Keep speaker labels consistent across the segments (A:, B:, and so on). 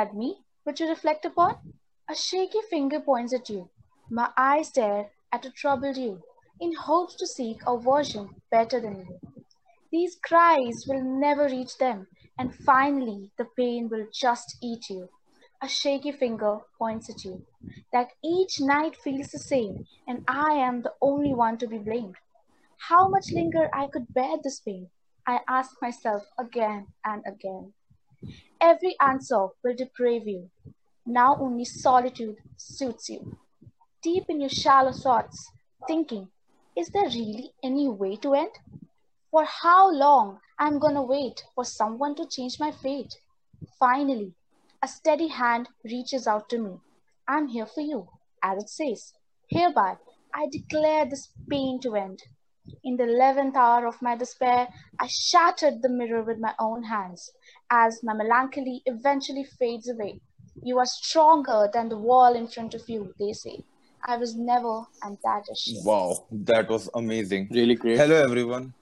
A: That me which you reflect upon? A shaky finger points at you. My eyes stare at a troubled you, in hopes to seek a version better than you. These cries will never reach them, and finally the pain will just eat you. A shaky finger points at you. That each night feels the same, and I am the only one to be blamed. How much longer I could bear this pain, I ask myself again and again. Every answer will deprave you. Now only solitude suits you. Deep in your shallow thoughts, thinking, is there really any way to end? For how long I'm gonna wait for someone to change my fate? Finally, a steady hand reaches out to me. I'm here for you, as it says. Hereby, I declare this pain to end. In the eleventh hour of my despair, I shattered the mirror with my own hands. As my melancholy eventually fades away, you are stronger than the wall in front of you, they say. I was never and that is she.
B: Wow, that was amazing.
C: Really great.
B: Hello, everyone.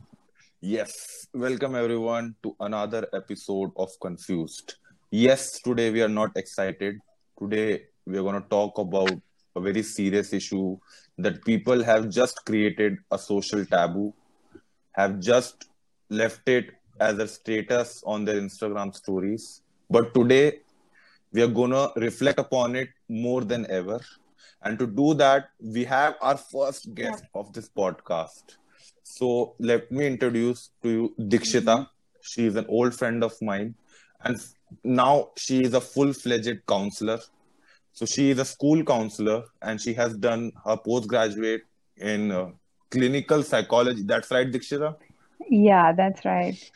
B: Yes, welcome everyone to another episode of Confused. Yes, today we are not excited. Today we are going to talk about a very serious issue that people have just created a social taboo, have just left it as a status on their Instagram stories. But today we are going to reflect upon it more than ever. And to do that, we have our first guest of this podcast. So let me introduce to you Dikshita. She is an old friend of mine, and now she is a full-fledged counselor. So she is a school counselor, and she has done her postgraduate in uh, clinical psychology. That's right, Dikshita.
D: Yeah, that's right.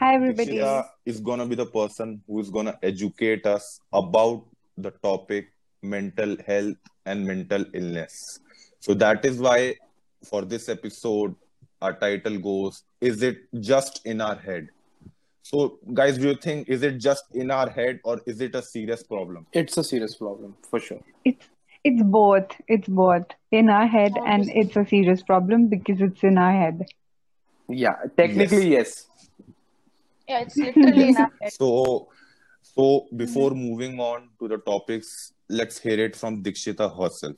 D: Hi, everybody.
B: Dikshita is gonna be the person who is gonna educate us about the topic mental health and mental illness. So that is why for this episode our title goes is it just in our head so guys do you think is it just in our head or is it a serious problem
C: It's a serious problem for sure.
D: It's it's both. It's both in our head, and
A: Obviously.
D: it's a serious problem because it's in our head.
C: Yeah, technically yes.
A: Yeah, it's literally in our head.
B: so so before moving on to the topics let's hear it from dikshita herself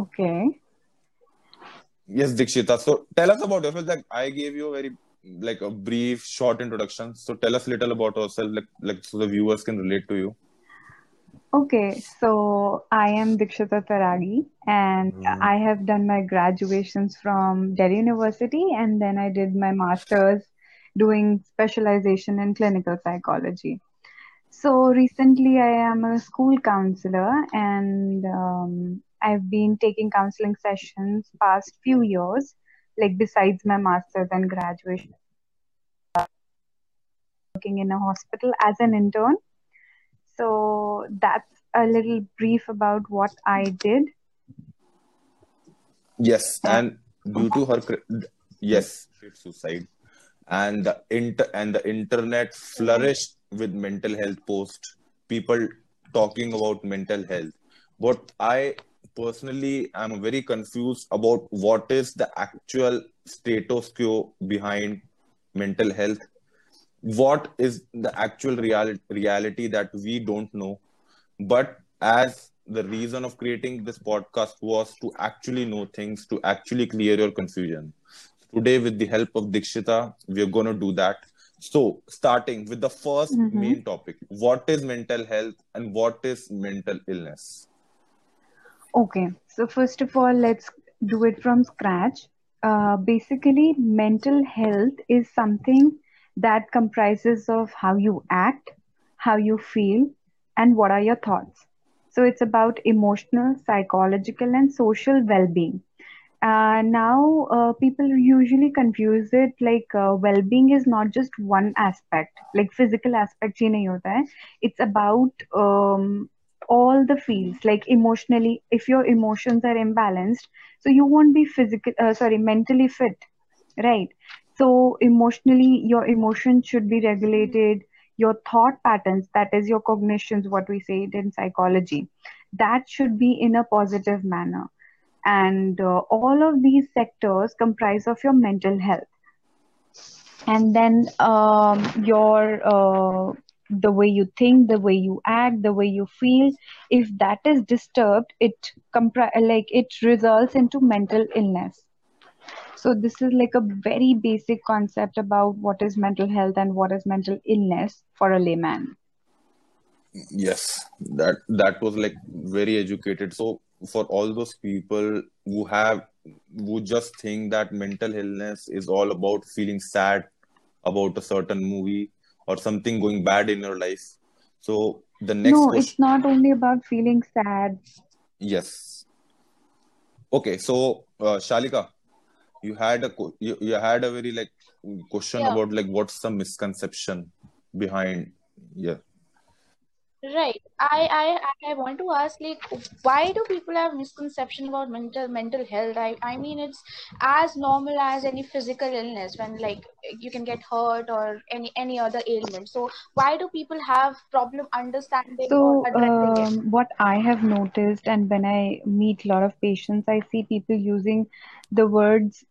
D: Okay.
B: yes dikshita so tell us about yourself like i gave you a very like a brief short introduction so tell us little about yourself like like so the viewers can relate to you
D: Okay. So I am Dikshita Taragi, and
B: Mhm.
D: I have done my graduations from Delhi University, and then I did my master's doing specialization in clinical psychology. So recently, I am a school counselor, and um, I've been taking counseling sessions past few years, like besides my master's and graduation, working in a hospital as an intern. So that's a little brief about what I did.
B: Yes, and due to her, cr- yes, suicide, and the inter and the internet flourished with mental health posts, people talking about mental health. But I personally am very confused about what is the actual status quo behind mental health. What is the actual reality reality that we don't know? But as the reason of creating this podcast was to actually know things, to actually clear your confusion. Today, with the help of Dikshita, we are going to do that. So, starting with the 1st
D: Mhm.
B: main topic what is mental health and what is mental illness?
D: Okay, so first of all, let's do it from scratch. Uh, basically, mental health is something that comprises of how you act, how you feel, and what are your thoughts. So it's about emotional, psychological, and social well-being uh, now uh, people usually confuse it like uh, well-being is not just one aspect like physical aspect hi nahi it's about um, all the fields like emotionally if your emotions are imbalanced so you won't be physical uh, sorry mentally fit right? So emotionally your emotions should be regulated your thought patterns that is your cognitions what we say it in psychology that should be in a positive manner and uh, all of these sectors comprise of your mental health. And then um, your uh, the way you think the way you act the way you feel if that is disturbed it compri- like it results into mental illness. So this is like a very basic concept about what is mental health and what is mental illness for a layman.
B: Yes, that that was like very educated. So for all those people who have who just think that mental illness is all about feeling sad about a certain movie or something going bad in your life. So the next
D: no
B: question,
D: it's not only about feeling sad
B: yes. Okay, so uh, Shalika, you had a you, you had a very like question
A: Yeah.
B: about like what's the misconception behind yeah.
A: Right. I, I I want to ask like why do people have misconception about mental mental health? I, I mean it's as normal as any physical illness when like you can get hurt or any any other ailment. So why do people have problem understanding or
D: So, um, what I have noticed, and when I meet a lot of patients, I see people using the words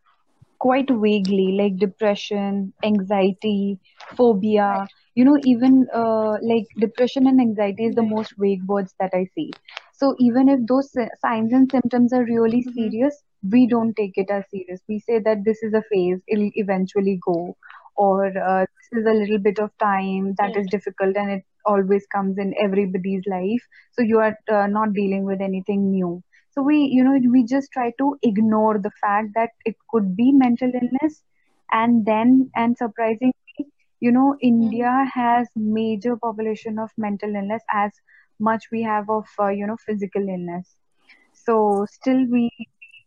D: quite vaguely, like depression, anxiety, phobia.
A: Right.
D: You know, even uh, like depression and anxiety is the most vague words that I see. So, even if those signs and symptoms are really
A: Mm-hmm.
D: serious, we don't take it as serious. We say that this is a phase, it'll eventually go, or uh, this is a little bit of time that is difficult and it always comes in everybody's life. So, you are uh, not dealing with anything new. So we, you know, we just try to ignore the fact that it could be mental illness, and then, and surprisingly, you know,
A: Mm-hmm.
D: India has major population of mental illness as much we have of, uh, you know, physical illness. So still we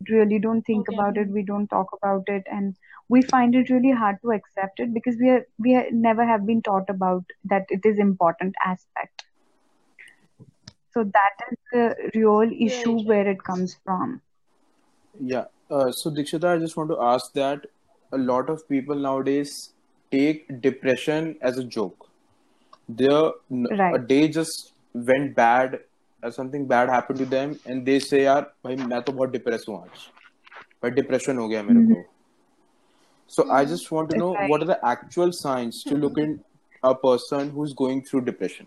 D: really don't think
A: Okay.
D: about it, we don't talk about it, and we find it really hard to accept it because we are we are, never have been taught about that it is important aspect. So that is the real issue
A: Right, right.
D: where it comes from.
C: Yeah. Uh, so Dikshita, I just want to ask that a lot of people nowadays take depression as a joke. Their n- a
D: Right.
C: day just went bad, or something bad happened to them, and they say, "यार भाई मैं तो बहुत depressed हूँ आज, भाई depression हो गया मेरे
D: Mhm.
C: को." So I
A: Mm-hmm.
C: just want to know
D: Right.
C: what are the actual signs to look in a person who's going through depression.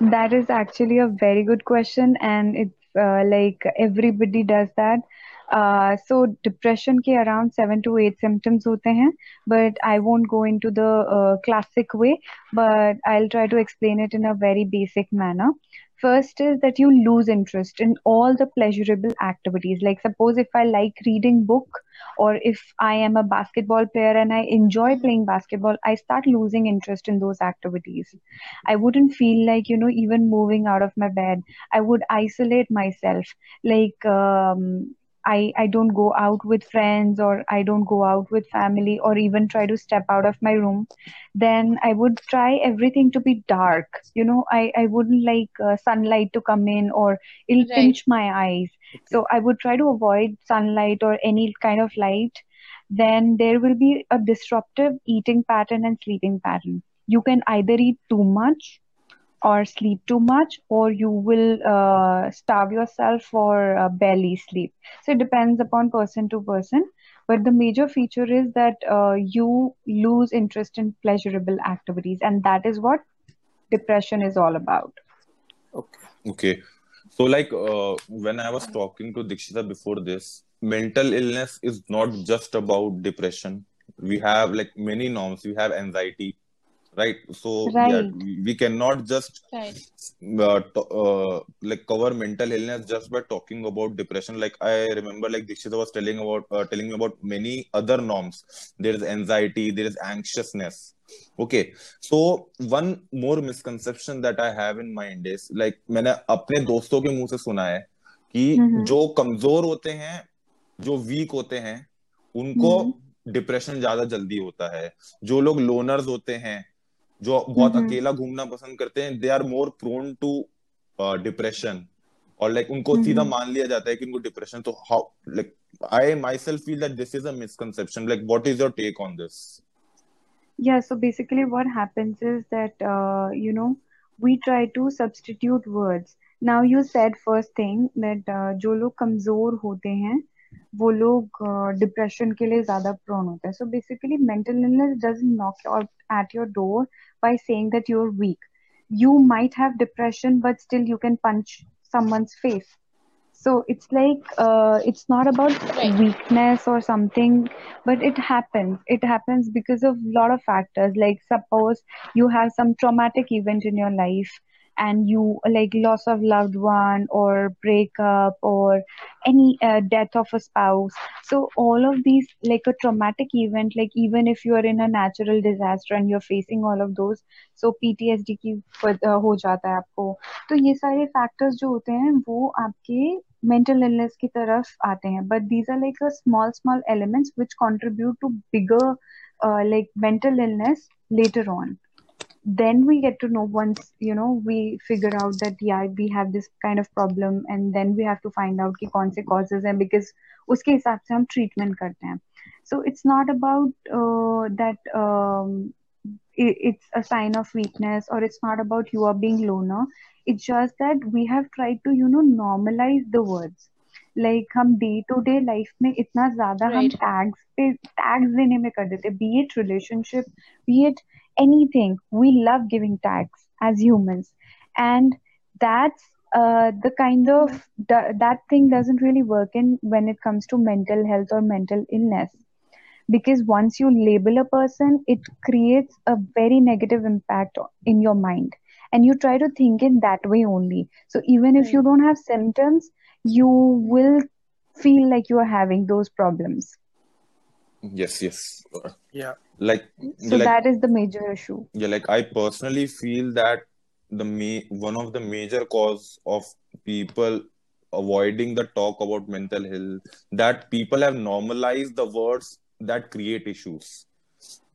D: That is actually a very good question, and it's uh, like everybody does that. Uh, so depression के around seven to eight symptoms होते हैं, but I won't go into the uh, classic way, but I'll try to explain it in a very basic manner. First is that you lose interest in all the pleasurable activities. Like suppose if I like reading book or if I am a basketball player and I enjoy
A: Mm-hmm.
D: playing basketball, I start losing interest in those activities. I wouldn't feel like, you know, even moving out of my bed. I would isolate myself. Like, um, I, I don't go out with friends or I don't go out with family or even try to step out of my room. Then I would try everything to be dark. You know, I, I wouldn't like uh, sunlight to come in or it'll
A: Right.
D: pinch my eyes. So I would try to avoid sunlight or any kind of light. Then there will be a disruptive eating pattern and sleeping pattern. You can either eat too much or sleep too much, or you will uh, starve yourself or uh, barely sleep. So it depends upon person to person. But the major feature is that uh, you lose interest in pleasurable activities, and that is what depression is all about.
C: Okay.
B: Okay. So, like, uh, when I was talking to Dikshita before this, mental illness is not just about depression. We have like many norms. We have anxiety, right? So,
D: Right.
B: we we cannot just
A: Right.
B: uh, to, uh, like cover mental illness just by talking about depression. Like I remember, like Dikshita was telling about uh, telling me about many other norms. There is anxiety, there is anxiousness. Okay, so one more misconception that I have in mind is like मैंने अपने दोस्तों के मुँह से सुना है कि
D: हम्म
B: जो कमज़ोर होते हैं जो वीक होते हैं उनको
D: हम्म
B: डिप्रेशन ज़्यादा जल्दी होता है जो लोग लोनर्स होते हैं जो बहुत अकेला घूमना पसंद करते हैं they are more prone to depression और लाइक उनको सीधा मान लिया जाता है कि उनको डिप्रेशन तो how like I myself feel that this is a misconception like what is your take on this
D: Yeah, so basically what happens is that uh, you know we try to substitute words. now you said first thing that uh, जो लोग कमज़ोर होते हैं वो लोग depression के लिए ज़्यादा प्रोन होते हैं. So basically mental illness doesn't knock out at your door. By saying that you're weak. You might have depression but still you can punch someone's face. So it's like uh, it's not about
A: Right.
D: weakness or something but it happens. It happens because of a lot of factors. Like suppose you have some traumatic event in your life and you like loss of loved one or breakup or any uh, death of a spouse so all of these like a traumatic event like even if you are in a natural disaster and you're facing all of those so ptsd की फ- uh, हो जाता है आपको तो ये सारे factors जो होते हैं वो आपके mental illness की तरफ आते हैं but these are like a small small elements which contribute to bigger uh, like mental illness later on then we get to know once you know we figure out that yeah we have this kind of problem and then we have to find out कि कौन से causes हैं because उसके हिसाब से हम treatment करते हैं so it's not about uh, that um, i- it's a sign of weakness or it's not about you are being loner it's just that we have tried to you know normalize the words like हम day to day life में इतना ज्यादा हम
A: Right.
D: Tags पे tags देने में कर देते B it relationship B it anything. We love giving tags as humans. And that's uh, the kind of th- that thing doesn't really work in when it comes to mental health or mental illness. Because once you label a person it creates a very negative impact in your mind. And you try to think in that way only. So even if you don't have symptoms you will feel like you are having those problems.
B: Yes, yes.
C: Yeah.
B: Like,
D: so
B: like
D: that is the major issue
B: yeah, like I personally feel that the ma- one of the major cause of people avoiding the talk about mental health that people have normalized the words that create issues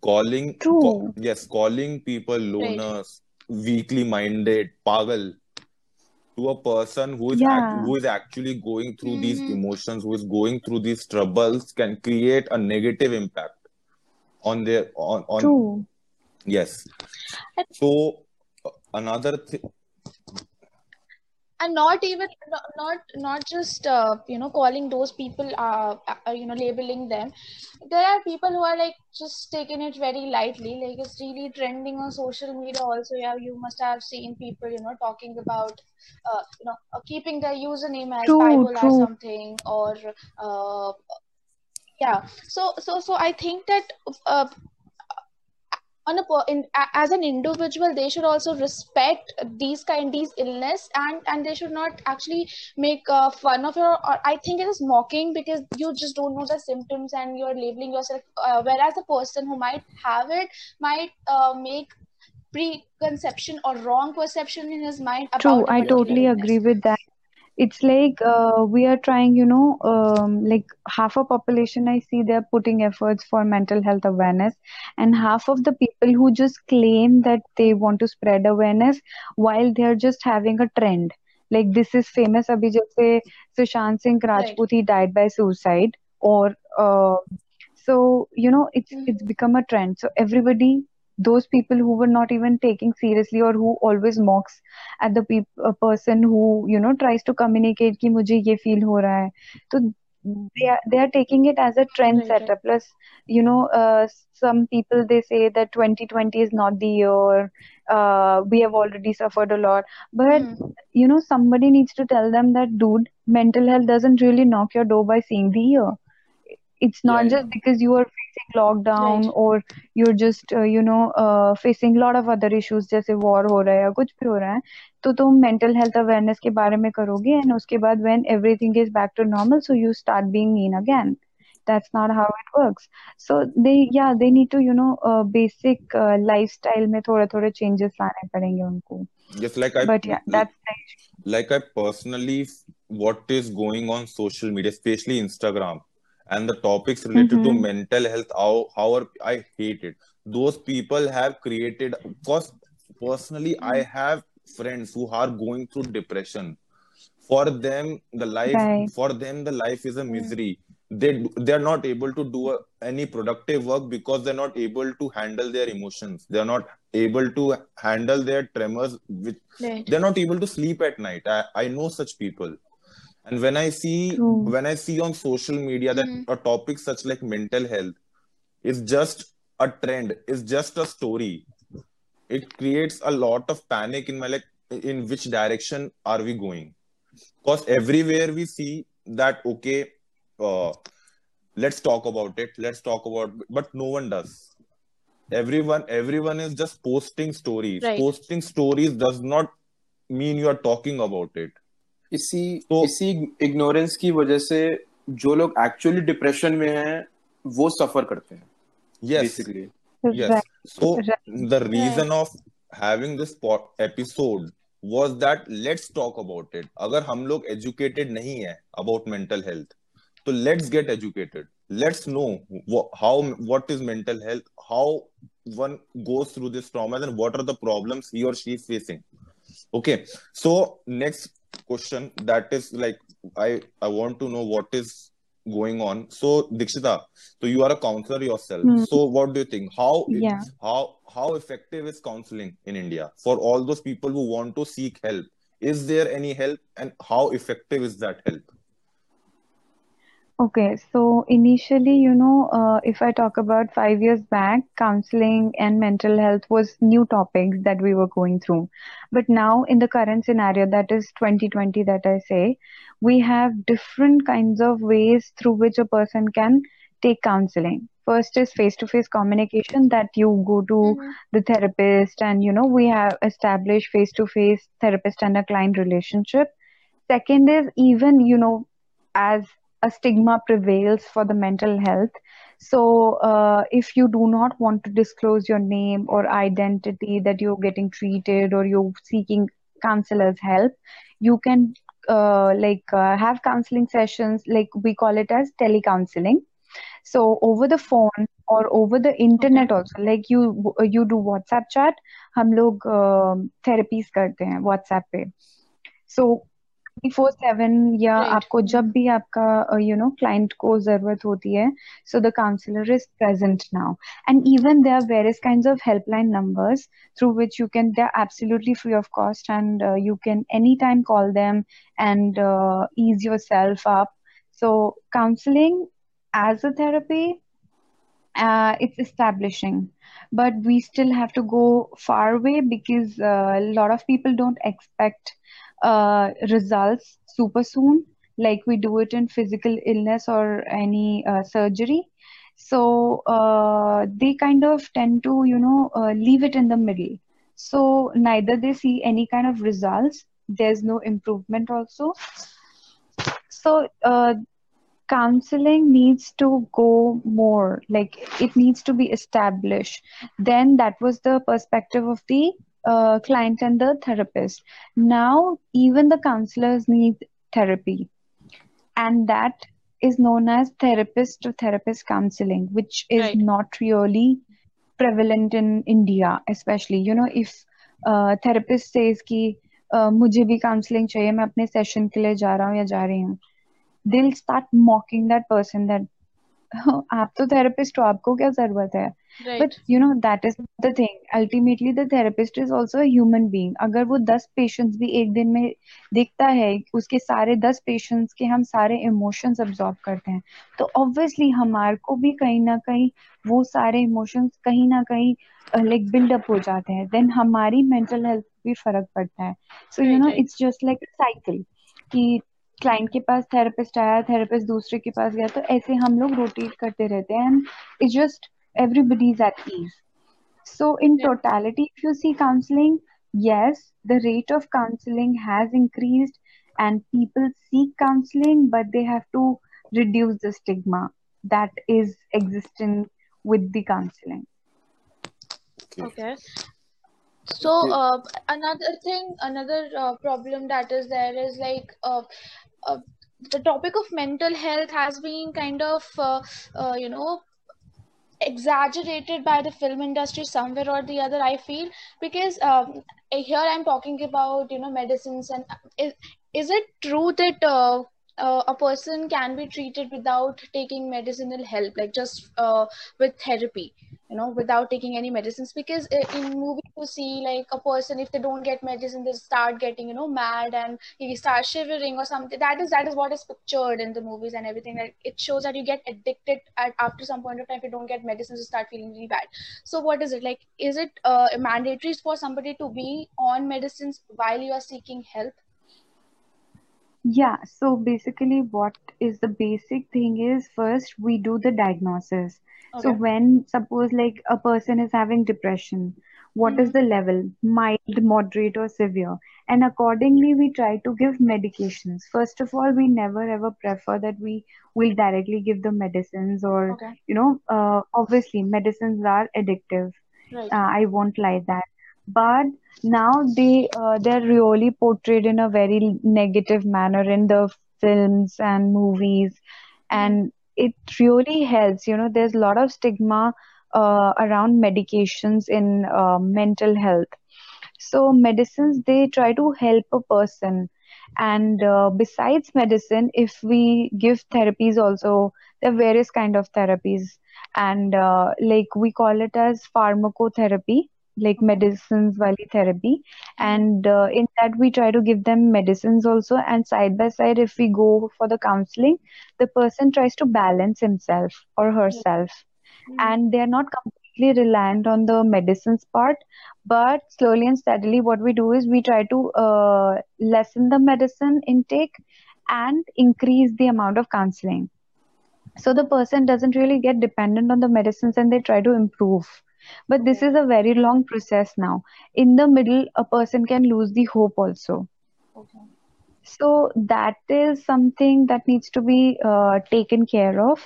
B: calling
D: True.
B: yes calling people loners weakly minded pagal to a person who is act-
D: Yeah.
B: who is actually going through these
A: Mhm.
B: emotions who is going through these troubles can create a negative impact on their on, on
D: true.
B: Yes. So uh, another thing,
A: and not even not not, not just uh, you know calling those people uh, uh, you know labeling them. There are people who are like just taking it very lightly. Like it's really trending on social media also. Yeah you must have seen people you know talking about uh, you know uh, keeping their username as
D: True,
A: bible or something or uh, yeah so so so i think that uh, on a in, as an individual they should also respect these kind these illness and and they should not actually make uh, fun of your or i think it is mocking because you just don't know the symptoms and you're labeling yourself uh, whereas the person who might have it might uh, make preconception or wrong perception in his mind about
D: True, I totally
A: illness.
D: agree with that it's like uh, we are trying you know um, like half a population i see they're putting efforts for mental health awareness and half of the people who just claim that they want to spread awareness while they're just having a trend like this is famous abhi jaise sushant singh rajput right. he died by suicide or uh, so you know it's
A: mm-hmm.
D: it's become a trend so everybody those people who were not even taking seriously or who always mocks at the pe- person who you know tries to communicate ki mujhe ye feel ho raha hai so they are, they are taking it as a trend
A: right.
D: setter plus you know uh, some people they say that 2020 is not the year uh, we have already suffered a lot but
A: mm.
D: you know somebody needs to tell them that dude mental health doesn't really knock your door by seeing the year it's not
B: Yeah,
D: just yeah. because you are facing lockdown
A: Right.
D: or you're just uh, you know uh, facing lot of other issues जैसे war हो रहा है या कुछ भी हो रहा है तो तुम mental health awareness के बारे में करोगे and उसके बाद when everything is back to normal so you start being mean again that's not how it works so they yeah they need to you know uh, basic uh, lifestyle में थोड़े थोड़े changes लाने पड़ेंगे उनको
B: just like I,
D: but yeah that's the issue.
B: like I personally, what is going on social media, especially Instagram, and the topics related to
D: Mhm.
B: mental health, how how are I hate it. Those people have created. Because personally, I have friends who are going through depression. For them, the life
D: Right.
B: for them the life is a misery. they they're not able to do a, any productive work because they're not able to handle their emotions they're not able to handle their tremors which
A: Right.
B: they're not able to sleep at night i, I know such people and when i see
D: True.
B: when i see on social media that
A: Mhm.
B: a topic such like mental health is just a trend is just a story it creates a lot of panic in my like in which direction are we going because everywhere we see that okay uh, let's talk about it let's talk about but no one does everyone everyone is just posting stories
A: Right.
B: posting stories does not mean you are talking about it
C: इसी
B: तो,
C: इसी ignorance की वजह से जो लोग actually depression में हैं वो सफ़र करते हैं
B: yes yes so the reason of having this episode was that let's talk about it अगर हम लोग एजुकेटेड नहीं है अबाउट मेंटल हेल्थ तो let's get educated let's know how what is mental health how one goes through this trauma and what are the problems he or she is facing. Okay. So next question that is like i i want to know what is going on. So dikshita so you are a counselor yourself.
D: Hmm.
B: so what do you think? How
D: Yeah.
B: how how effective is counseling in india for all those people who want to seek help? Is there any help and how effective is that help
D: Okay, so initially, you know, uh, if I talk about five years back, counseling and mental health was new topics that we were going through. But now, in the current scenario, that is 2020, that I say, we have different kinds of ways through which a person can take counseling. First is face-to-face communication that you go to
A: Mhm.
D: the therapist, and you know, we have established face-to-face therapist and a client relationship. Second is even, you know, as a stigma prevails for the mental health. So, uh, if you do not want to disclose your name or identity that you're getting treated or you're seeking counselor's help, you can uh, like uh, have counseling sessions, like we call it as telecounseling. So over the phone or over the internet also, like you you do WhatsApp chat, हम लोग therapies करते हैं WhatsApp पे. So 24/7 या
A: Right.
D: आपको जब भी आपका यू नो क्लाइंट को जरूरत होती है so the counselor is present now and even there are various kinds of helpline numbers through which you can they're absolutely free of cost and uh, you can anytime call them and uh, ease yourself up so counseling as a therapy uh, it's establishing but we still have to go far away because uh, a lot of people don't expect uh, results super soon like we do it in physical illness or any uh, surgery. So uh, they kind of tend to you know uh, leave it in the middle. So neither they see any kind of results. There's no improvement also. So uh, counseling needs to go more. Like it needs to be established. Then that was the perspective of the uh, client and the therapist now even the counselors need therapy and that is known as therapist to therapist counseling which is
A: Right.
D: not really prevalent in india especially you know if uh, therapist says कि uh, मुझे भी counselling चाहिए मैं अपने session के लिए जा रहा हूँ या जा रही हूँ they'll start mocking that person that "Oh, आप तो थेरेपिस्ट हो आपको क्या ज़रूरत है? But you know that is the thing ultimately the therapist is also human being अगर वो दस पेशेंट्स भी एक दिन में देखता है उसके सारे दस पेशेंट्स के हम सारे इमोशंस ऑब्जॉर्व करते हैं तो ऑब्वियसली हमारे को भी कहीं ना कहीं वो सारे इमोशंस कहीं ना कहीं लाइक बिल्डअप हो जाते हैं. देन हमारी मेंटल हेल्थ भी फ़र्क पड़ता है. So you know it's just like cycle कि क्लाइंट के पास थेरेपिस्ट आया थेरेपिस्ट दूसरे के पास गया तो ऐसे हम लोग रोटेट करते रहते हैं and it just everybody is at ease so in totality if you see counselling yes the rate of counselling has increase and people seek counselling but they have to reduce the stigma that is existing with the
A: counselling so uh, another thing another uh, problem that is there is like uh, uh, the topic of mental health has been kind of, uh, uh, you know, exaggerated by the film industry somewhere or the other, I feel, because um, here I'm talking about, you know, medicines and is, is it true that uh, a person can be treated without taking medicinal help, like just uh, with therapy, you know, without taking any medicines. Because uh, in movies you see like a person if they don't get medicine, they start getting you know mad and he starts shivering or something. That is that is what is pictured in the movies and everything. Like it shows that you get addicted at after some point of time. If you don't get medicines, you start feeling really bad. So what is it like? Is it uh, mandatory for somebody to be on medicines while you are seeking help?
D: Yeah, so basically, what is the basic thing is first we do the diagnosis. So,
A: Okay.
D: when suppose like a person is having depression, what is
A: Mhm.
D: the level? Mild, moderate, or severe? And accordingly, we try to give medications. First of all, we never ever prefer that we will directly give the medicines, or
A: Okay.
D: you know, uh, obviously, medicines are addictive.
A: Right.
D: Uh, I won't lie that. But now they uh, they're really portrayed in a very negative manner in the films and movies, and it really helps. You know, there's a lot of stigma uh, around medications in uh, mental health. So medicines they try to help a person, and uh, besides medicine, if we give therapies also, there are various kind of therapies, and uh, like we call it as pharmacotherapy, like medicines wali therapy, and uh, in that we try to give them medicines also, and side by side, if we go for the counseling, the person tries to balance himself or herself.
A: Mhm.
D: and they're not completely reliant on the medicines part. But slowly and steadily what we do is we try to uh, lessen the medicine intake and increase the amount of counseling. So the person doesn't really get dependent on the medicines and they try to improve but this is a very long process now in the middle a person can lose the hope also
A: Okay.
D: so that is something that needs to be uh, taken care of.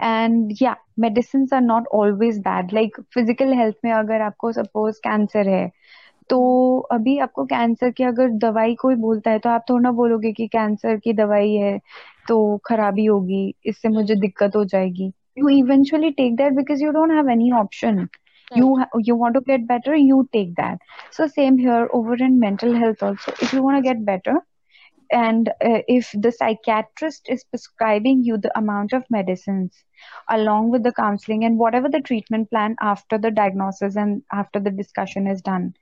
D: And yeah, medicines are not always bad. Like physical health में अगर आपको suppose cancer है तो
A: Mhm.
D: अभी आपको cancer की अगर दवाई कोई बोलता है तो आप थोड़ा ना बोलोगे कि कैंसर की दवाई है तो खराबी होगी इससे मुझे. दिक्कत हो जाएगी you eventually take that because you don't have any option you
A: Right.
D: ha- you want to get better you take that. So same here over in mental health also. If you want to get better and uh, if the psychiatrist is prescribing you the amount of medicines along with the counseling and whatever the treatment plan after the diagnosis and after the discussion is done.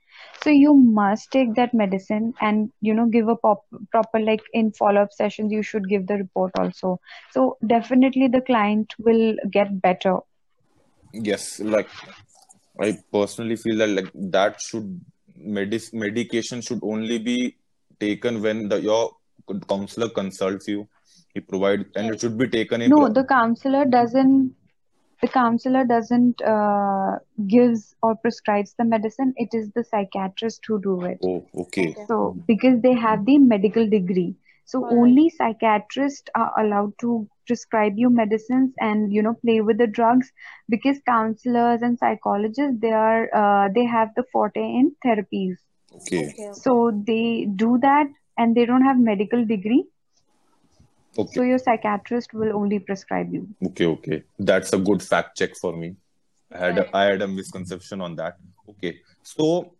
D: So you must take that medicine and you know give a pop, proper like in follow up sessions you should give the report also. So definitely the client will get better.
B: Yes, like I personally feel that like that should medic medication should only be taken when the your counselor consults you. He provide and it should be taken in
D: no
B: pro
D: the counselor doesn't the counselor doesn't uh, gives or prescribes the medicine it is the psychiatrist who do it
B: Oh, okay.
A: Okay.
D: so because they have the medical degree so
A: All right.
D: only psychiatrists are allowed to prescribe you medicines and you know play with the drugs because counselors and psychologists they are uh, they have the forte in therapies
B: Okay.
A: Okay.
D: so they do that and they don't have medical degree
B: Okay.
D: so your psychiatrist will only prescribe you
B: Okay. Okay. That's a good fact check for me. I had a,
A: Right.
B: I had a misconception on that. Okay. So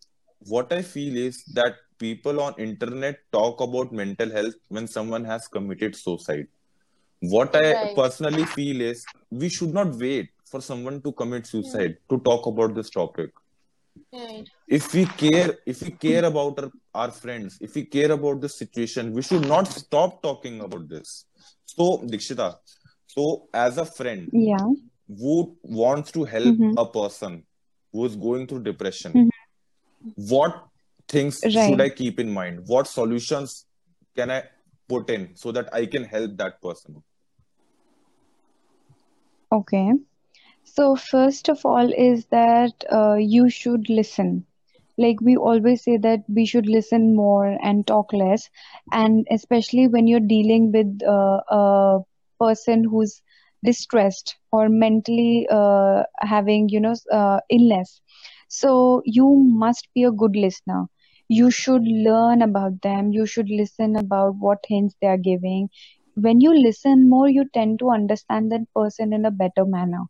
B: what I feel is that people on internet talk about mental health when someone has committed suicide. What I
A: Right.
B: personally feel is we should not wait for someone to commit
A: Hmm.
B: suicide to talk about this topic.
A: Right.
B: If we care, if we care about our, our friends, if we care about this situation, we should not stop talking about this. So, Dikshita, so as a friend
D: yeah
B: who wants to help
D: hmm
B: a person who is going through depression,
D: hmm
B: what things should I keep in mind? What solutions can I put in so that I can help that person?
D: okay So, first of all, is that uh, you should listen. Like we always say that we should listen more and talk less, and especially when you're dealing with uh, a person who's distressed or mentally uh, having, you know, uh, illness. So, you must be a good listener you should learn about them. You should listen about what hints they are giving. When you listen more you tend to understand that person in a better manner.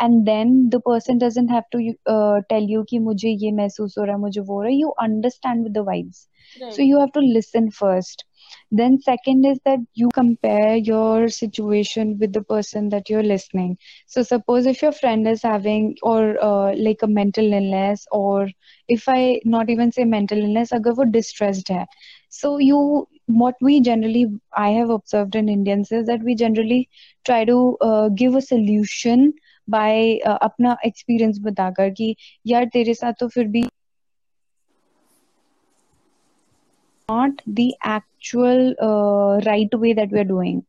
D: And then the person doesn't have to uh, tell you ki mujhe ye mehsoos ho raha mujhe wo raha you understand with the vibes.
A: Right.
D: so you have to listen first then second is that you compare your situation with the person that you're listening so suppose if your friend is having or uh, like a mental illness or if i not even say mental illness agar wo distressed hai so you what we generally i have observed in indians is that we generally try to uh, give a solution by uh, अपना experience बताकर कि यार तेरे साथ तो फिर भी not the actual uh, right way that we are doing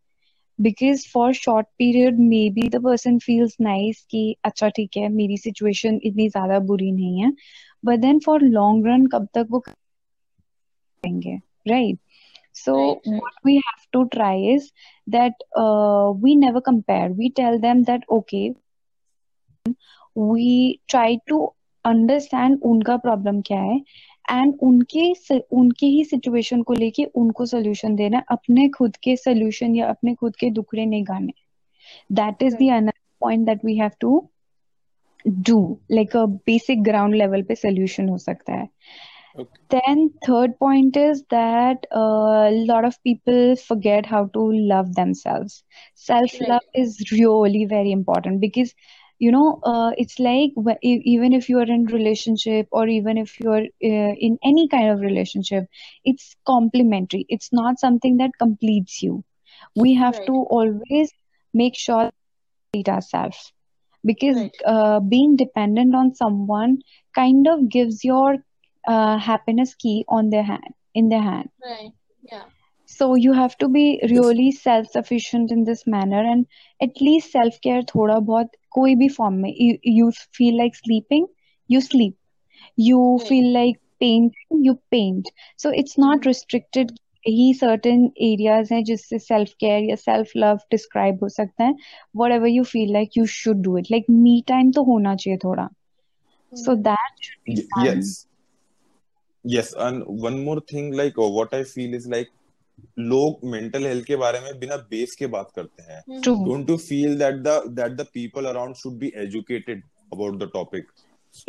D: because for short period maybe the person feels nice कि अच्छा ठीक है मेरी situation इतनी ज्यादा बुरी नहीं है but then for long run कब तक वो करेंगे right so
A: Right, right.
D: what we have to try is that uh, we never compare we tell them that okay we try to understand उनका प्रॉब्लम क्या है एंड उनके उनके ही situation को लेके उनको सोल्यूशन देना अपने खुद के सोल्यूशन या अपने खुद के दुखड़े नहीं गाने that is the another point that we have to do like a basic ground level पे सोल्यूशन हो सकता है
C: Okay.
D: then third point is that a uh, lot of people forget how to love themselves self love is really very important because you know uh, it's like even if you are in relationship or even if you are uh, in any kind of relationship it's complementary it's not something that completes you we have
A: Right.
D: to always make sure we treat ourselves because
A: Right.
D: uh, being dependent on someone kind of gives your uh, happiness key on their hand in their hand
A: Right. Yeah.
D: so you have to be really self sufficient in this manner and at least self care thoda bahut कोई भी form में you feel like sleeping you sleep you feel like painting you paint so it's not restricted यही certain areas हैं जिससे self care या self love describe हो सकते हैं। Whatever you feel like you should do it like me time तो होना चाहिए थोड़ा। hmm. So that should be fun.
B: yes. Yes and one more thing like oh, what i feel is like लोग mental health के बारे में बिना base के बात करते हैं don't to feel that the that the people around should be educated about the topic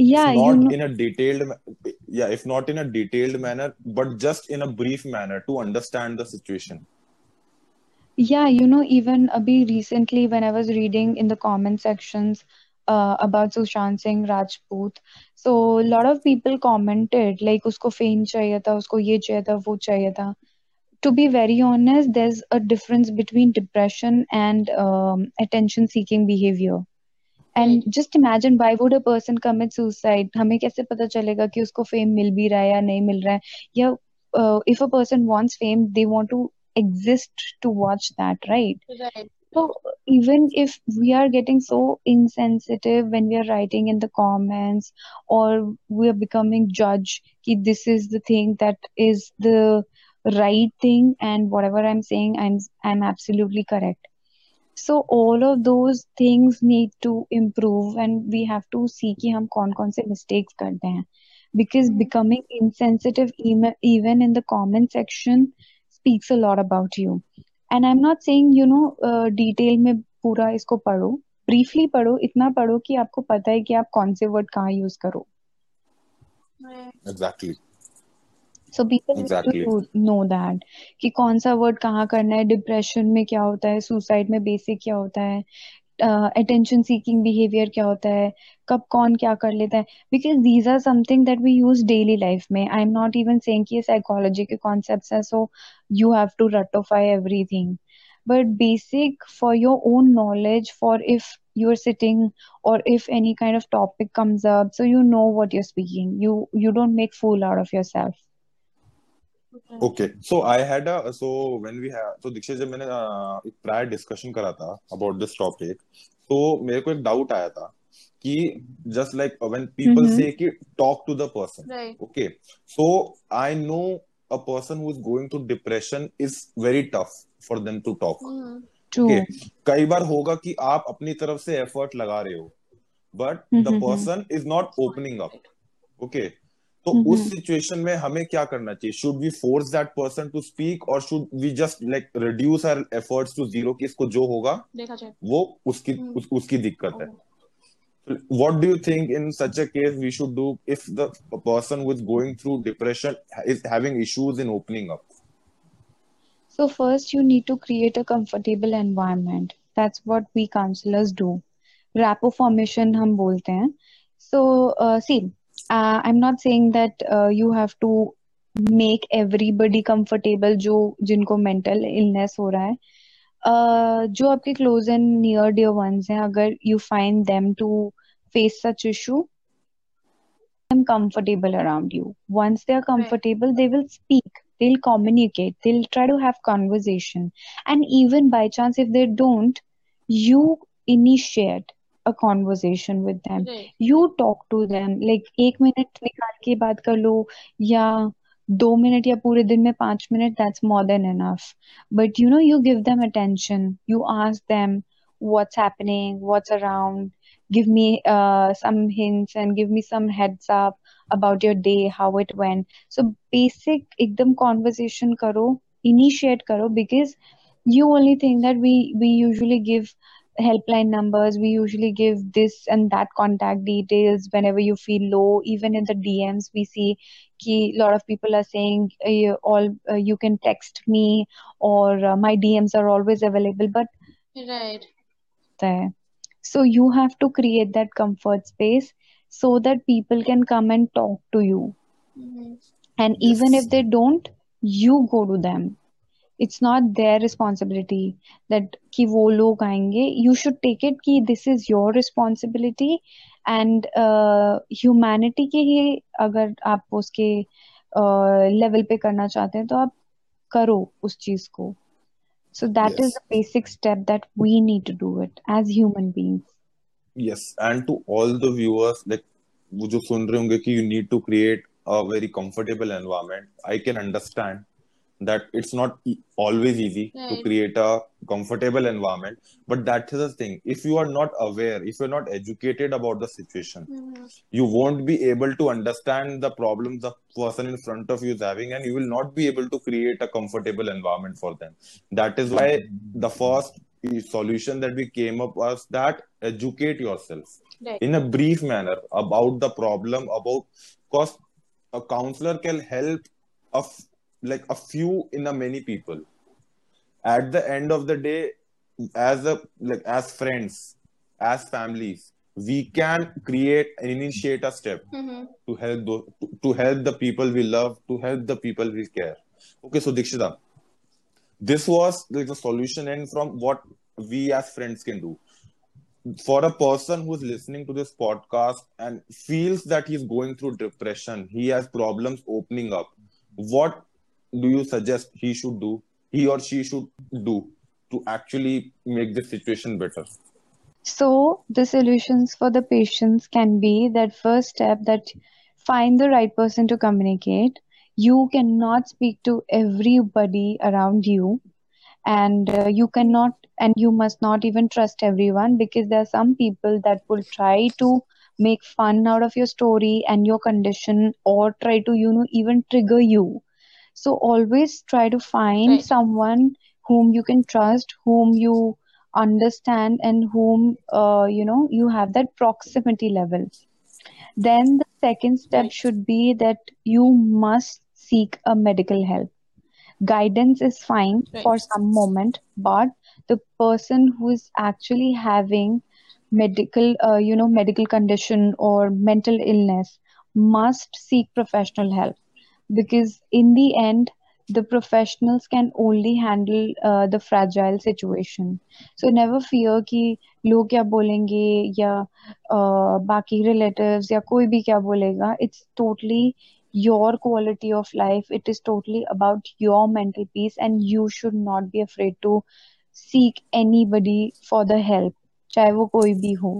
D: या
B: नॉट इन अ डिटेल्ड या if not in a detailed manner but just in a brief manner to understand the situation
D: या you know even अभी recently when I was reading in the comment sections Uh, about Sushant Singh Rajput. So, a lot of people commented like, usko fame chahiye tha, usko ye chahiye tha, wo chahiye tha. To be very honest, there's a difference between depression and um, attention-seeking behavior. And just imagine why would a person commit suicide? हमें कैसे पता चलेगा कि उसको fame मिल भी रहा है या नहीं मिल रहा है? या uh, if a person wants fame, they want to exist to watch that, right?
A: Right.
D: So even if we are getting so insensitive when we are writing in the comments or we are becoming judge कि this is the thing that is the right thing and whatever I'm saying I'm I'm absolutely correct. So all of those things need to improve and we have to see कि हम कौन कौन से mistakes करते हैं because becoming insensitive even even in the comment section speaks a lot about you and I'm not saying you know uh, detail में पूरा इसको पढ़ो briefly पढ़ो इतना पढ़ो कि आपको पता है कि आप कौन से वर्ड कहाँ यूज करो
A: Right.
B: exactly
D: so people know that कि कौन सा वर्ड कहाँ करना है? डिप्रेशन में क्या होता है? सुसाइड में बेसिक क्या होता है? अटेंशन सीकिंग बिहेवियर क्या होता है? कब कौन क्या कर लेता है? Because these are something that we use daily life में. I am not even say psychology के कॉन्सेप्ट है so you have to रटोफाई everything but basic for your own knowledge for if you are sitting और if any kind of topic comes up so you know what you're speaking you you don't make fool out of yourself
B: okay so I had so when we have so Diksha जब मैंने uh, एक prior discussion करा था about this topic तो मेरे को एक doubt आया था कि just like when
D: people
B: say कि talk to the person okay so I know a person who is going to depression is very tough for them to talk okay कई बार होगा कि आप अपनी तरफ़ से एफर्ट लगा रहे हो but
D: the
B: person is not opening up okay तो उस सिचुएशन में हमें क्या करना चाहिए? Should we force that person to speak और should we just like reduce our efforts to zero कि इसको जो होगा वो उसकी
A: हम्म।
B: उस, उसकी दिक्कत है। What do you think in such a case we should do if the person which going through depression is having issues in opening up
D: so first you need to create a comfortable environment that's what we counsellors do rapport formation हम बोलते हैं। सो सी uh, I'm not saying that uh, you have to make everybody comfortable जो जिनको mental illness हो रहा है. Uh, जो आपके close and near dear ones हैं, अगर you find them to face such issue, them comfortable around you. Once they are
A: Right.
D: comfortable, they will speak, they'll communicate, they'll try to have conversation. And even by chance, if they don't, you initiate a conversation with them.
A: Right.
D: You talk to them. Like एक minute निकाल के बात कर लो या दो minute या पूरे दिन में पांच minute that's more than enough. But you know, you give them attention. You ask them what's happening, what's around, give me uh, some hints and give me some heads up about your day, how it went. So basic एकदम conversation करो, initiate करो because you only think that we we usually give helpline numbers, we usually give this and that contact details whenever you feel low. Even in the DMs, we see a lot of people are saying uh, you all uh, you can text me or uh, my DMs are always available, but
A: Right.
D: there. So you have to create that comfort space so that people can come and talk to you.
A: Mm-hmm.
D: And even if they don't, you go to them. It's not their responsibility that कि वो लोग आएँगे। You should take it कि this is your responsibility and humanity के ही अगर आप उसके लेवल uh, पे करना चाहते हैं तो आप करो उस चीज़ को। So that is basic step that we need to do it as human beings
B: yes and to all the viewers like वो जो सुन रहे होंगे कि you need to create a very comfortable environment I can understand that it's not e- always easy to create a comfortable environment, but that is the thing. If you are not aware, if you're not educated about the situation,
A: Mm-hmm.
B: you won't be able to understand the problems the person in front of you is having, and you will not be able to create a comfortable environment for them. That is why the first solution that we came up was that educate yourself
A: Right.
B: in a brief manner about the problem about because a counselor can help a f- like a few in a many people. At the end of the day as a like as friends as families we can create and initiate a step
A: Mm-hmm.
B: to help those, to, to help the people we love to help the people we care. Okay so dikshita this was like the solution and from what we as friends can do. For a person who's listening to this podcast and feels that he's going through depression he has problems opening up what do you suggest he should do he or she should do to actually make the situation better
D: So the solutions for the patients can be that first step that find the right person to communicate. You cannot speak to everybody around you, and uh, you cannot and you must not even trust everyone because there are some people that will try to make fun out of your story and your condition or try to you know even trigger you. So always try to find
A: Right.
D: someone whom you can trust, whom you understand, and whom uh, you know you have that proximity level. Then the second step
A: Right.
D: should be that you must seek a medical help. Guidance is fine for some moment, but the person who is actually having medical, uh, you know, medical condition or mental illness must seek professional help because in the end the professionals can only handle uh, the fragile situation so never fear कि लोग क्या बोलेंगे या uh, बाकी relatives या कोई भी क्या बोलेगा it's totally your quality of life it is totally about your mental peace and you should not be afraid to seek anybody for the help चाहे वो कोई भी हो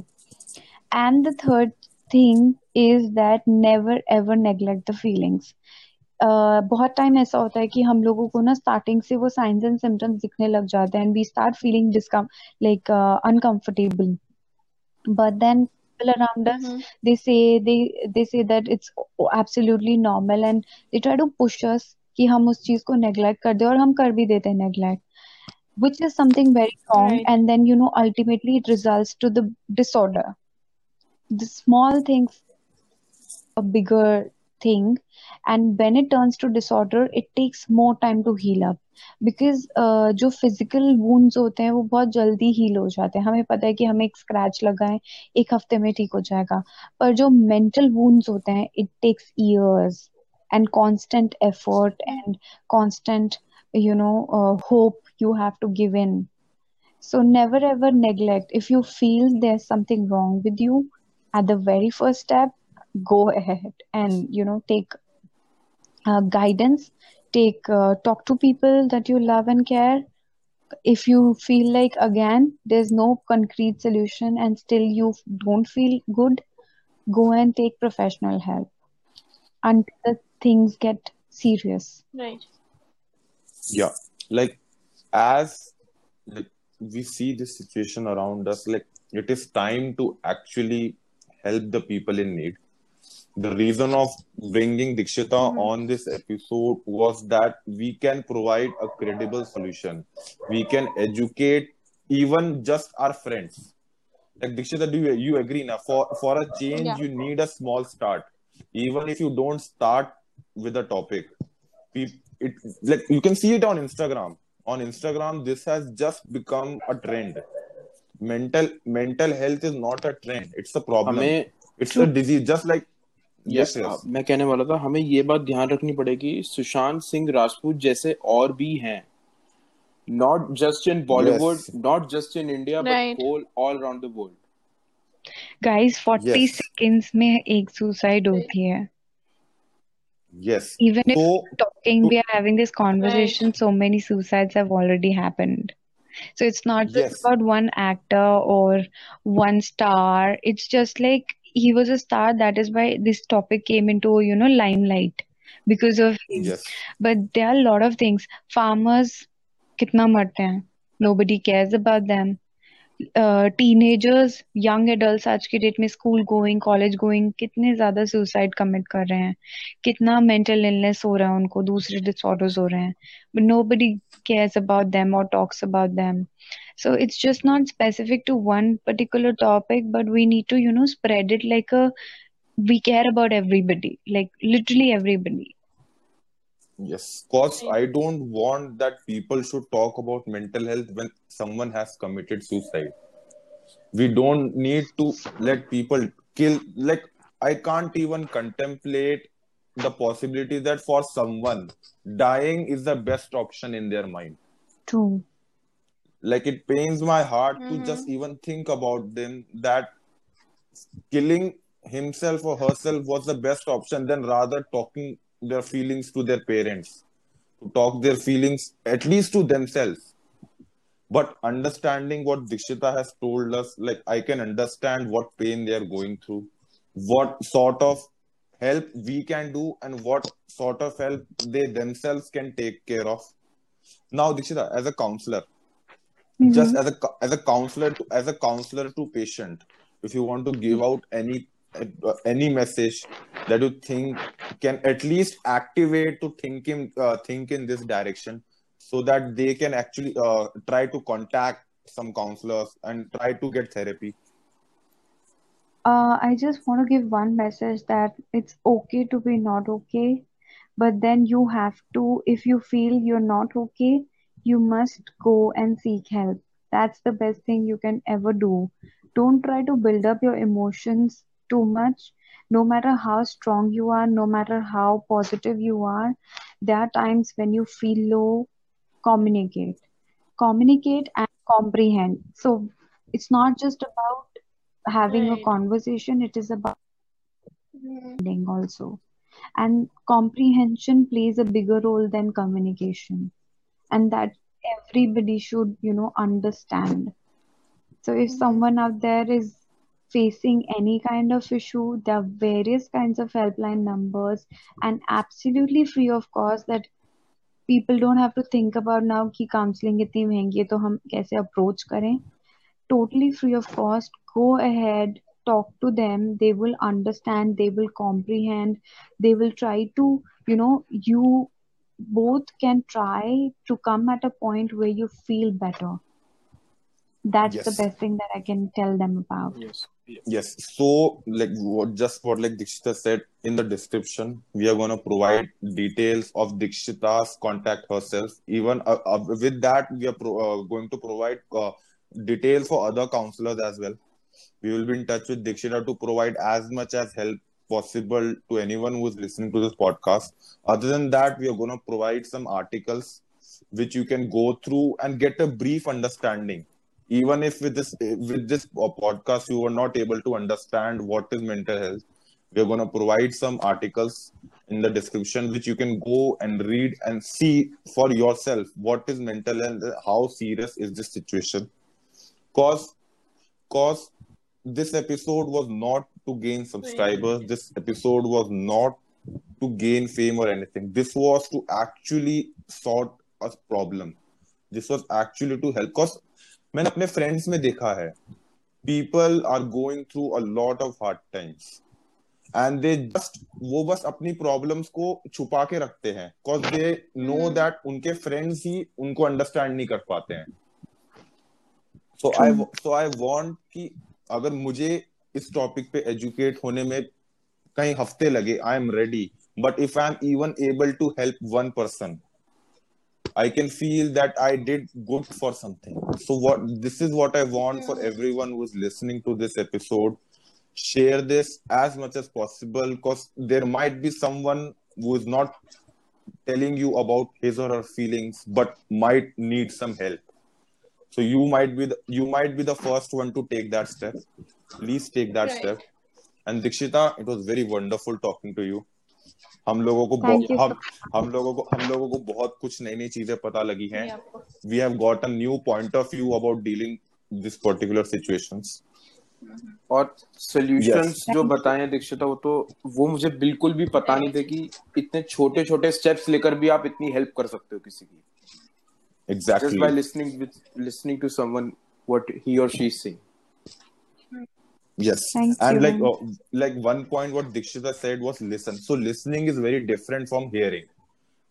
D: and the third thing is that never ever neglect the feelings Uh, बहुत time ऐसा होता है कि हम लोगों को ना स्टार्टिंग से वो साइंस एंड सिम्टम्स दिखने लग जाते हैं and we start feeling discom like uncomfortable but then people around us
A: Mm-hmm.
D: they say they they say that it's absolutely normal and they try to push us कि हम उस चीज़ को neglect कर दें और हम कर भी देते हैं neglect which is something very wrong
A: Right.
D: and then you know ultimately it results to the disorder the small things a bigger thing and when it turns to disorder it takes more time to heal up because जो physical wounds होते हैं वो बहुत जल्दी heal हो जाते हैं हमें पता है कि हमें एक स्क्रैच लगा है एक हफ्ते में ठीक हो जाएगा पर जो मेंटल वुंड्स होते हैं it takes years and constant effort and constant you know uh, hope you have to give in so never ever neglect if you feel there's something wrong with you at the very first step go ahead and you know take uh, guidance take uh, talk to people that you love and care. If you feel like again there's no concrete solution and still you don't feel good go and take professional help until the things get serious.
A: Right.
B: yeah. Like as like we see this situation around us like it is time to actually help the people in need the reason of bringing dikshita mm-hmm. on this episode was that we can provide a credible solution. We can educate even just our friends. Like dikshita do you, you agree now for for a change
A: Yeah.
B: you need a small start. Even if you don't start with a topic Peop- it like you can see it on instagram. On instagram this has just become a trend. Mental mental health is not a trend. It's a problem.
C: हमें
B: it's a disease just like yes, yes.
C: हाँ, मैं कहने वाला था हमें ये बात ध्यान रखनी पड़ेगी सुशांत सिंह राजपूत जैसे और भी हैं। Not just
B: in
C: Bollywood not just in India
A: but
C: whole all around the world
D: guys 40
B: yes.
D: Seconds में एक सुसाइड होती है।
B: Yes
D: even if talking we are having this conversation so many suicides have already happened so it's not just
B: yes.
D: about one actor or one star. It's just like he was a star that is why this topic came into you know limelight because of him
B: yes
D: but there are a lot of things farmers कितना मरते हैं nobody cares about them teenagers young adults आज की date में school going college going कितने ज़्यादा suicide commit कर रहे हैं कितना मेंटल इलनेस हो रहा है उनको दूसरे डिसऑर्डर्स हो रहे हैं but nobody cares about them or talks about them so it's just not specific to one particular topic but we need to you know spread it like a we care about everybody like literally everybody.
B: Yes cause i don't want that people should talk about mental health when someone has committed suicide. We don't need to let people kill like i can't even contemplate the possibility that for someone dying is the best option in their mind.
D: True
B: like it pains my heart to
A: Mhm.
B: just even think about them that killing himself or herself was the best option than rather talking their feelings to their parents. To talk their feelings at least to themselves. But understanding what Dikshita has told us like i can understand what pain they are going through. What sort of help we can do and what sort of help they themselves can take care of. Now Dikshita as a counselor just
D: Mhm.
B: as a as a counselor to as a counselor to patient if you want to give out any any message that you think can at least activate to think in uh, think in this direction so that they can actually uh, try to contact some counselors and try to get therapy
D: Uh, I just want to give one message that it's okay to be not okay, but then you have to, if you feel you're not okay, you must go and seek help. That's the best thing you can ever do. Don't try to build up your emotions too much. No matter how strong you are, no matter how positive you are, there are times when you feel low, communicate. Communicate and comprehend. So it's not just about having a conversation, it is about
A: Mhm.
D: understanding also. And comprehension plays a bigger role than communication And that everybody should, you know, understand. So if
A: Mhm.
D: someone out there is facing any kind of issue, there are various kinds of helpline numbers and absolutely free of cost that people don't have to think about now कि counseling इतनी महंगी है तो हम कैसे approach करें totally free of cost. Go ahead, talk to them. They will understand, they will comprehend, they will try to, you know, you both can try to come at a point where you feel better. That's the best thing that I can tell them about.
C: Yes. yes.
B: Yes. So, like, what, just what like Dikshita said in the description, we are gonna provide details of Dikshita's contact herself. Even uh, uh, with that, we are pro- uh, going to provide uh, details for other counselors as well. We will be in touch with Dikshita to provide as much as help possible to anyone who is listening to this podcast. Other than that, we are gonna provide some articles which you can go through and get a brief understanding even if with this with this podcast you were not able to understand what is mental health we're going to provide some articles in the description which you can go and read and see for yourself what is mental health how serious is this situation cause cause this episode was not to gain subscribers this episode was not to gain fame or anything this was to actually sort a problem this was actually to help cause मैंने अपने friends में देखा है people are going through a lot of hard times and they just वो बस अपनी problems को छुपा के रखते हैं बिकॉज़ दे नो दैट उनके फ्रेंड्स ही उनको अंडरस्टैंड नहीं कर पाते हैं सो आई सो आई वांट कि अगर मुझे इस टॉपिक पे एजुकेट होने में कई हफ़्ते लगे I am ready but if I am even able to help one person I can feel that I did good for something so what this is what I want for everyone is listening to this episode share this as much as possible because there might be someone is not telling you about his और feelings but might need some help so you might be you might be the first one to take that step please take that step and Dikshita it was very wonderful talking to you हम लोगों को हम हम लोगों को हम लोगों को बहुत कुछ नई नई चीज़ें पता लगी हैं। We have got a new point of view about dealing this particular situations
C: और सॉल्यूशंस
B: yes.
C: जो बताए दीक्षिता वो तो वो मुझे बिल्कुल भी पता नहीं थे कि इतने छोटे छोटे स्टेप्स लेकर भी आप इतनी हेल्प कर सकते हो किसी की।
B: Exactly
C: just bye to someone और she is
B: yes.
D: Thank
B: and
D: you.
B: like uh, like one point what dikshita said was listen. So listening is very different from hearing.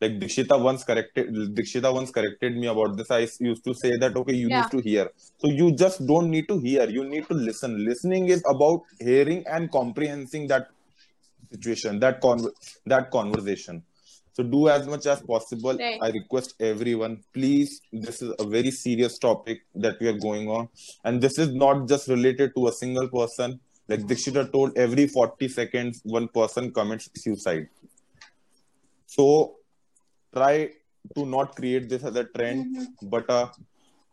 B: Like dikshita once corrected dikshita once corrected me about this. I used to say that okay you
A: Yeah.
B: need to hear. So you just don't need to hear. You need to listen. Listening is about hearing and comprehending that situation that con that conversation so do as much as possible
A: Right.
B: i request everyone please this is a very serious topic that we are going on and this is not just related to a single person like dikshita told every 40 seconds one person commits suicide so try to not create this as a trend but a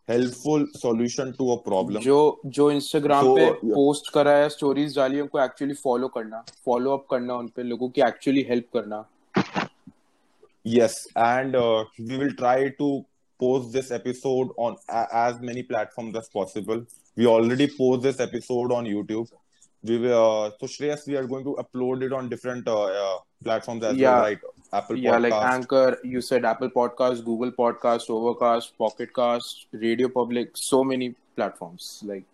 B: helpful solution to a problem
C: जो जो Instagram
B: So,
C: पे
B: yeah.
C: Post करा है stories डाली है, उनको actually follow करना follow up करना उन पे लोगों की एक्चुअली हेल्प करना
B: Yes, and uh, we will try to post this episode on a- as many platforms as possible. We already post this episode on YouTube. We will, uh, so Shreyas, we are going to upload it on different uh, uh, platforms as
C: Yeah.
B: well, right? Apple
C: yeah like anchor you said apple podcast google podcast overcast pocket cast radio public so many platforms like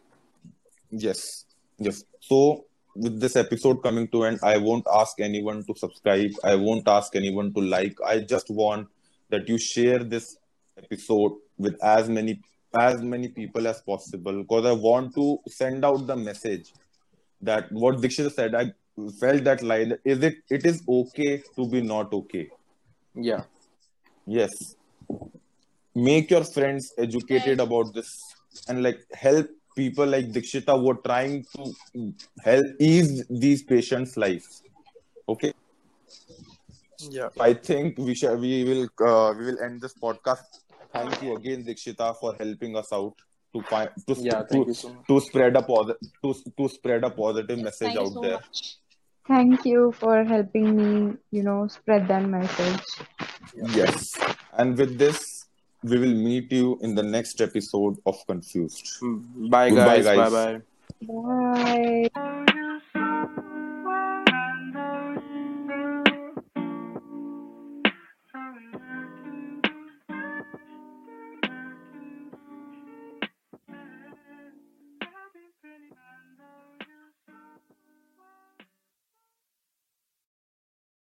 B: Yes, yes. So with this episode coming to end, I won't ask anyone to subscribe. I won't ask anyone to like. I just want that you share this episode with as many as many people as possible because I want to send out the message that what Dikshita said. I felt that line. Is it? It is okay to be not okay.
C: yeah
B: Yes. Make your friends educated about this and like help people like Dikshita were trying to help ease these patients' lives. Okay.
C: yeah
B: I think we shall we will uh, we will end this podcast. Thank you again, Dikshita, for helping us out to find to,
C: yeah
B: to,
C: so
B: to spread a positive to, to spread a positive message
A: Thank
B: out
A: so
B: there.
A: much.
D: Thank you for helping me, you know, spread that message.
B: Yes. And with this, we will meet you in the next episode of Confused.
C: Mm, bye
B: Goodbye,
C: guys
B: guys.
C: bye bye
D: Bye.